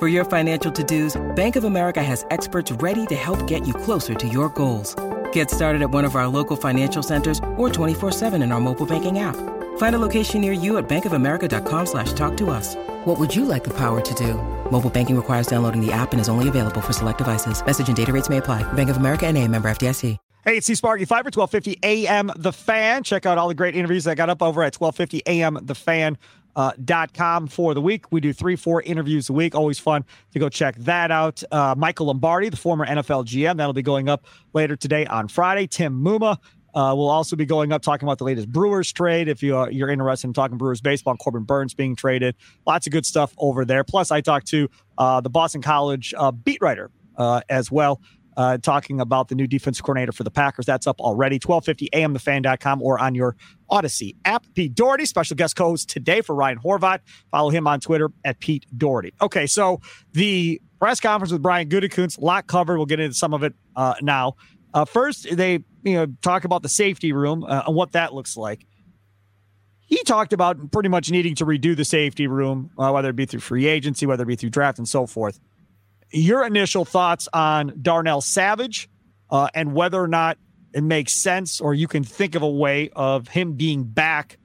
For your financial to-dos, Bank of America has experts ready to help get you closer to your goals. Get started at one of our local financial centers or 24-7 in our mobile banking app. Find a location near you at bankofamerica.com slash talk to us. What would you like the power to do? Mobile banking requires downloading the app and is only available for select devices. Message and data rates may apply. Bank of America and a member FDIC. Hey, it's C Sparky Fifer, 1250 AM The Fan. Check out all the great interviews I got up over at 1250 AM The Fan uh, dot com for the week. We do three, four interviews a week. Always fun to go check that out. Uh, Michael Lombardi, the former NFL GM, that'll be going up later today on Friday. Tim Muma uh, will also be going up talking about the latest Brewers trade. If you, uh, you're interested in talking Brewers baseball, Corbin Burnes being traded, lots of good stuff over there. Plus, I talked to uh, the Boston College uh, beat writer uh, as well uh, talking about the new defense coordinator for the Packers. That's up already. 1250 AM, amthefan.com or on your Audacy app. Pete Dougherty, special guest co-host today for Ryan Horvat. Follow him on Twitter at Pete Dougherty. Okay, so the press conference with Brian Gutekunst, lot covered. We'll get into some of it uh, now. Uh, first, they you know talk about the safety room uh, and what that looks like. He talked about pretty much needing to redo the safety room, uh, whether it be through free agency, whether it be through draft, and so forth your initial thoughts on Darnell Savage uh, and whether or not it makes sense or you can think of a way of him being back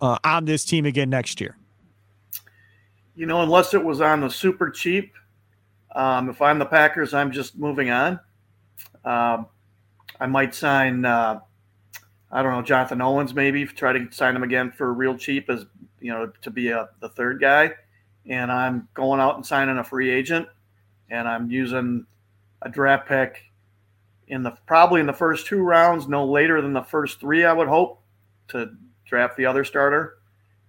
uh, on this team again next year. You know, unless it was on the super cheap, um, if I'm the Packers, I'm just moving on. Um, I might sign, uh, I don't know, Jonathan Owens maybe, try to sign him again for real cheap as, you know, to be a, the third guy. And I'm going out and signing a free agent and I'm using a draft pick in the probably in the first two rounds, no later than the first three, I would hope, to draft the other starter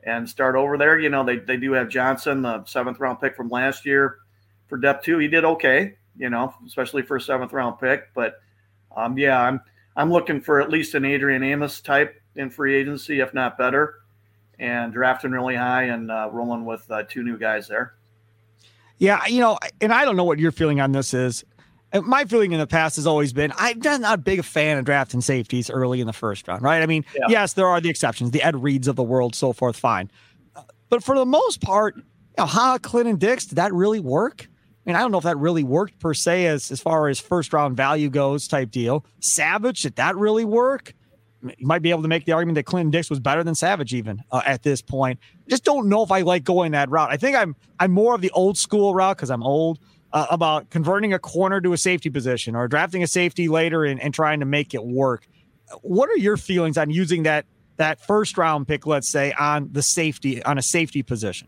and start over there. You know, they, they do have Johnson, the seventh round pick from last year for depth two. He did okay, you know, especially for a seventh round pick. But um, yeah, I'm I'm looking for at least an Adrian Amos type in free agency, if not better, and drafting really high and uh, rolling with uh, two new guys there. Yeah, you know, and I don't know what your feeling on this is. My feeling in the past has always been I'm not a big fan of drafting safeties early in the first round, right? I mean, yeah. yes, there are the exceptions, the Ed Reeds of the world, so forth, fine. Uh, but for the most part, you know, Ha, Clinton Dix, did that really work? I mean, I don't know if that really worked per se as, as far as first round value goes, type deal. Savage, did that really work? You might be able to make the argument that Clinton Dix was better than Savage even uh, at this point. Just don't know if I like going that route. I think I'm I'm more of the old school route because I'm old uh, about converting a corner to a safety position or drafting a safety later and, and trying to make it work. What are your feelings on using that that first round pick, let's say, on the safety on a safety position?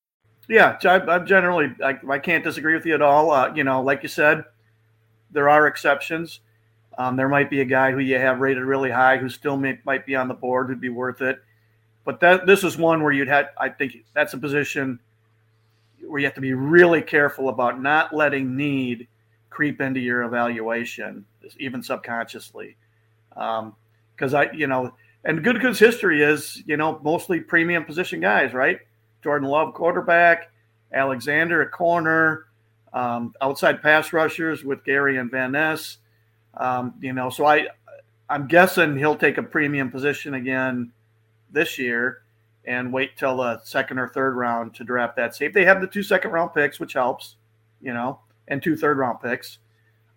Yeah, I, am generally I, I, can't disagree with you at all. Uh, you know, like you said, there are exceptions. Um, there might be a guy who you have rated really high who still may, might be on the board who'd be worth it. But that this is one where you'd have I think that's a position where you have to be really careful about not letting need creep into your evaluation, even subconsciously. Because um, I, you know, and Gutekunst's history is, you know, mostly premium position guys, right? Jordan Love, quarterback, Alexander, a corner, Um, outside pass rushers with Gary and Van Ness. Um, you know, so I I'm guessing he'll take a premium position again this year and wait till the second or third round to draft that safe. They have the two second round picks, which helps, you know, and two third round picks.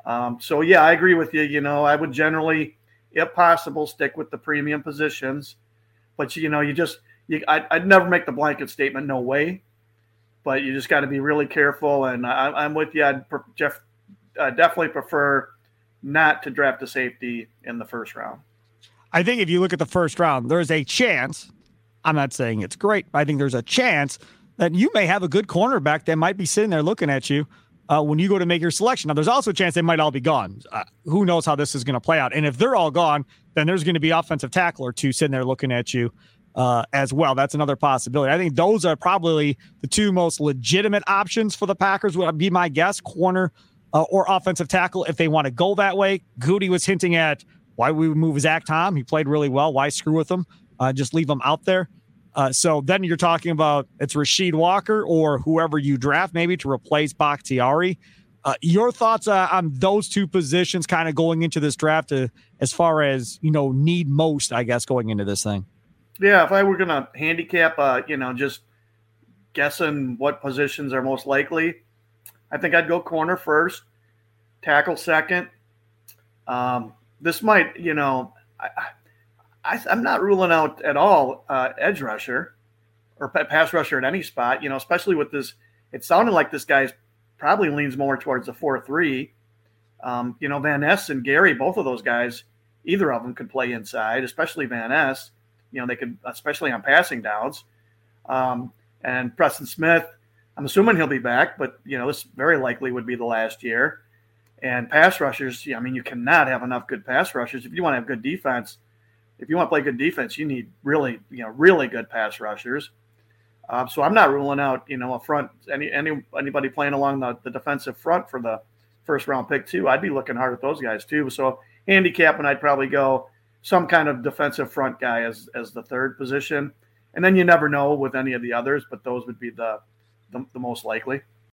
Um, so yeah, I agree with you. You know, I would generally, if possible, stick with the premium positions, but you know, you just you, I, would never make the blanket statement, no way. But you just got to be really careful. And I, am with you. I'd Jeff uh, definitely prefer not to draft a safety in the first round. I think if you look at the first round, there's a chance. I'm not saying it's great, but I think there's a chance that you may have a good cornerback that might be sitting there looking at you uh, when you go to make your selection. Now, there's also a chance they might all be gone. Uh, who knows how this is going to play out? And if they're all gone, then there's going to be offensive tackle or two sitting there looking at you uh, as well. That's another possibility. I think those are probably the two most legitimate options for the Packers. Would be my guess, corner uh, or offensive tackle, if they want to go that way. Gutey was hinting at why we would move Zach Tom. He played really well. Why screw with him? Uh, just leave him out there. Uh, so then you're talking about it's Rasheed Walker or whoever you draft maybe to replace Bakhtiari. Uh, your thoughts uh, on those two positions kind of going into this draft uh, as far as, you know, need most, I guess, going into this thing? Yeah, if I were to handicap, uh, you know, just guessing what positions are most likely, I think I'd go corner first, tackle second. Um, this might, you know, I, I, am not ruling out at all uh, edge rusher or pass rusher at any spot, you know, especially with this. It sounded like this guy's probably leans more towards the 4 3. Um, you know, Van Ness and Gary, both of those guys, either of them could play inside, especially Van Ness. You know, they could, especially on passing downs. Um, and Preston Smith, I'm assuming he'll be back, but you know, this very likely would be the last year. And pass rushers, I mean, you cannot have enough good pass rushers if you want to have good defense. If you want to play good defense, you need really, you know, really good pass rushers. Um, so I'm not ruling out, you know, a front any any anybody playing along the, the defensive front for the first round pick too. I'd be looking hard at those guys too. So handicap, and I'd probably go some kind of defensive front guy as as the third position, and then you never know with any of the others, but those would be the the, the most likely.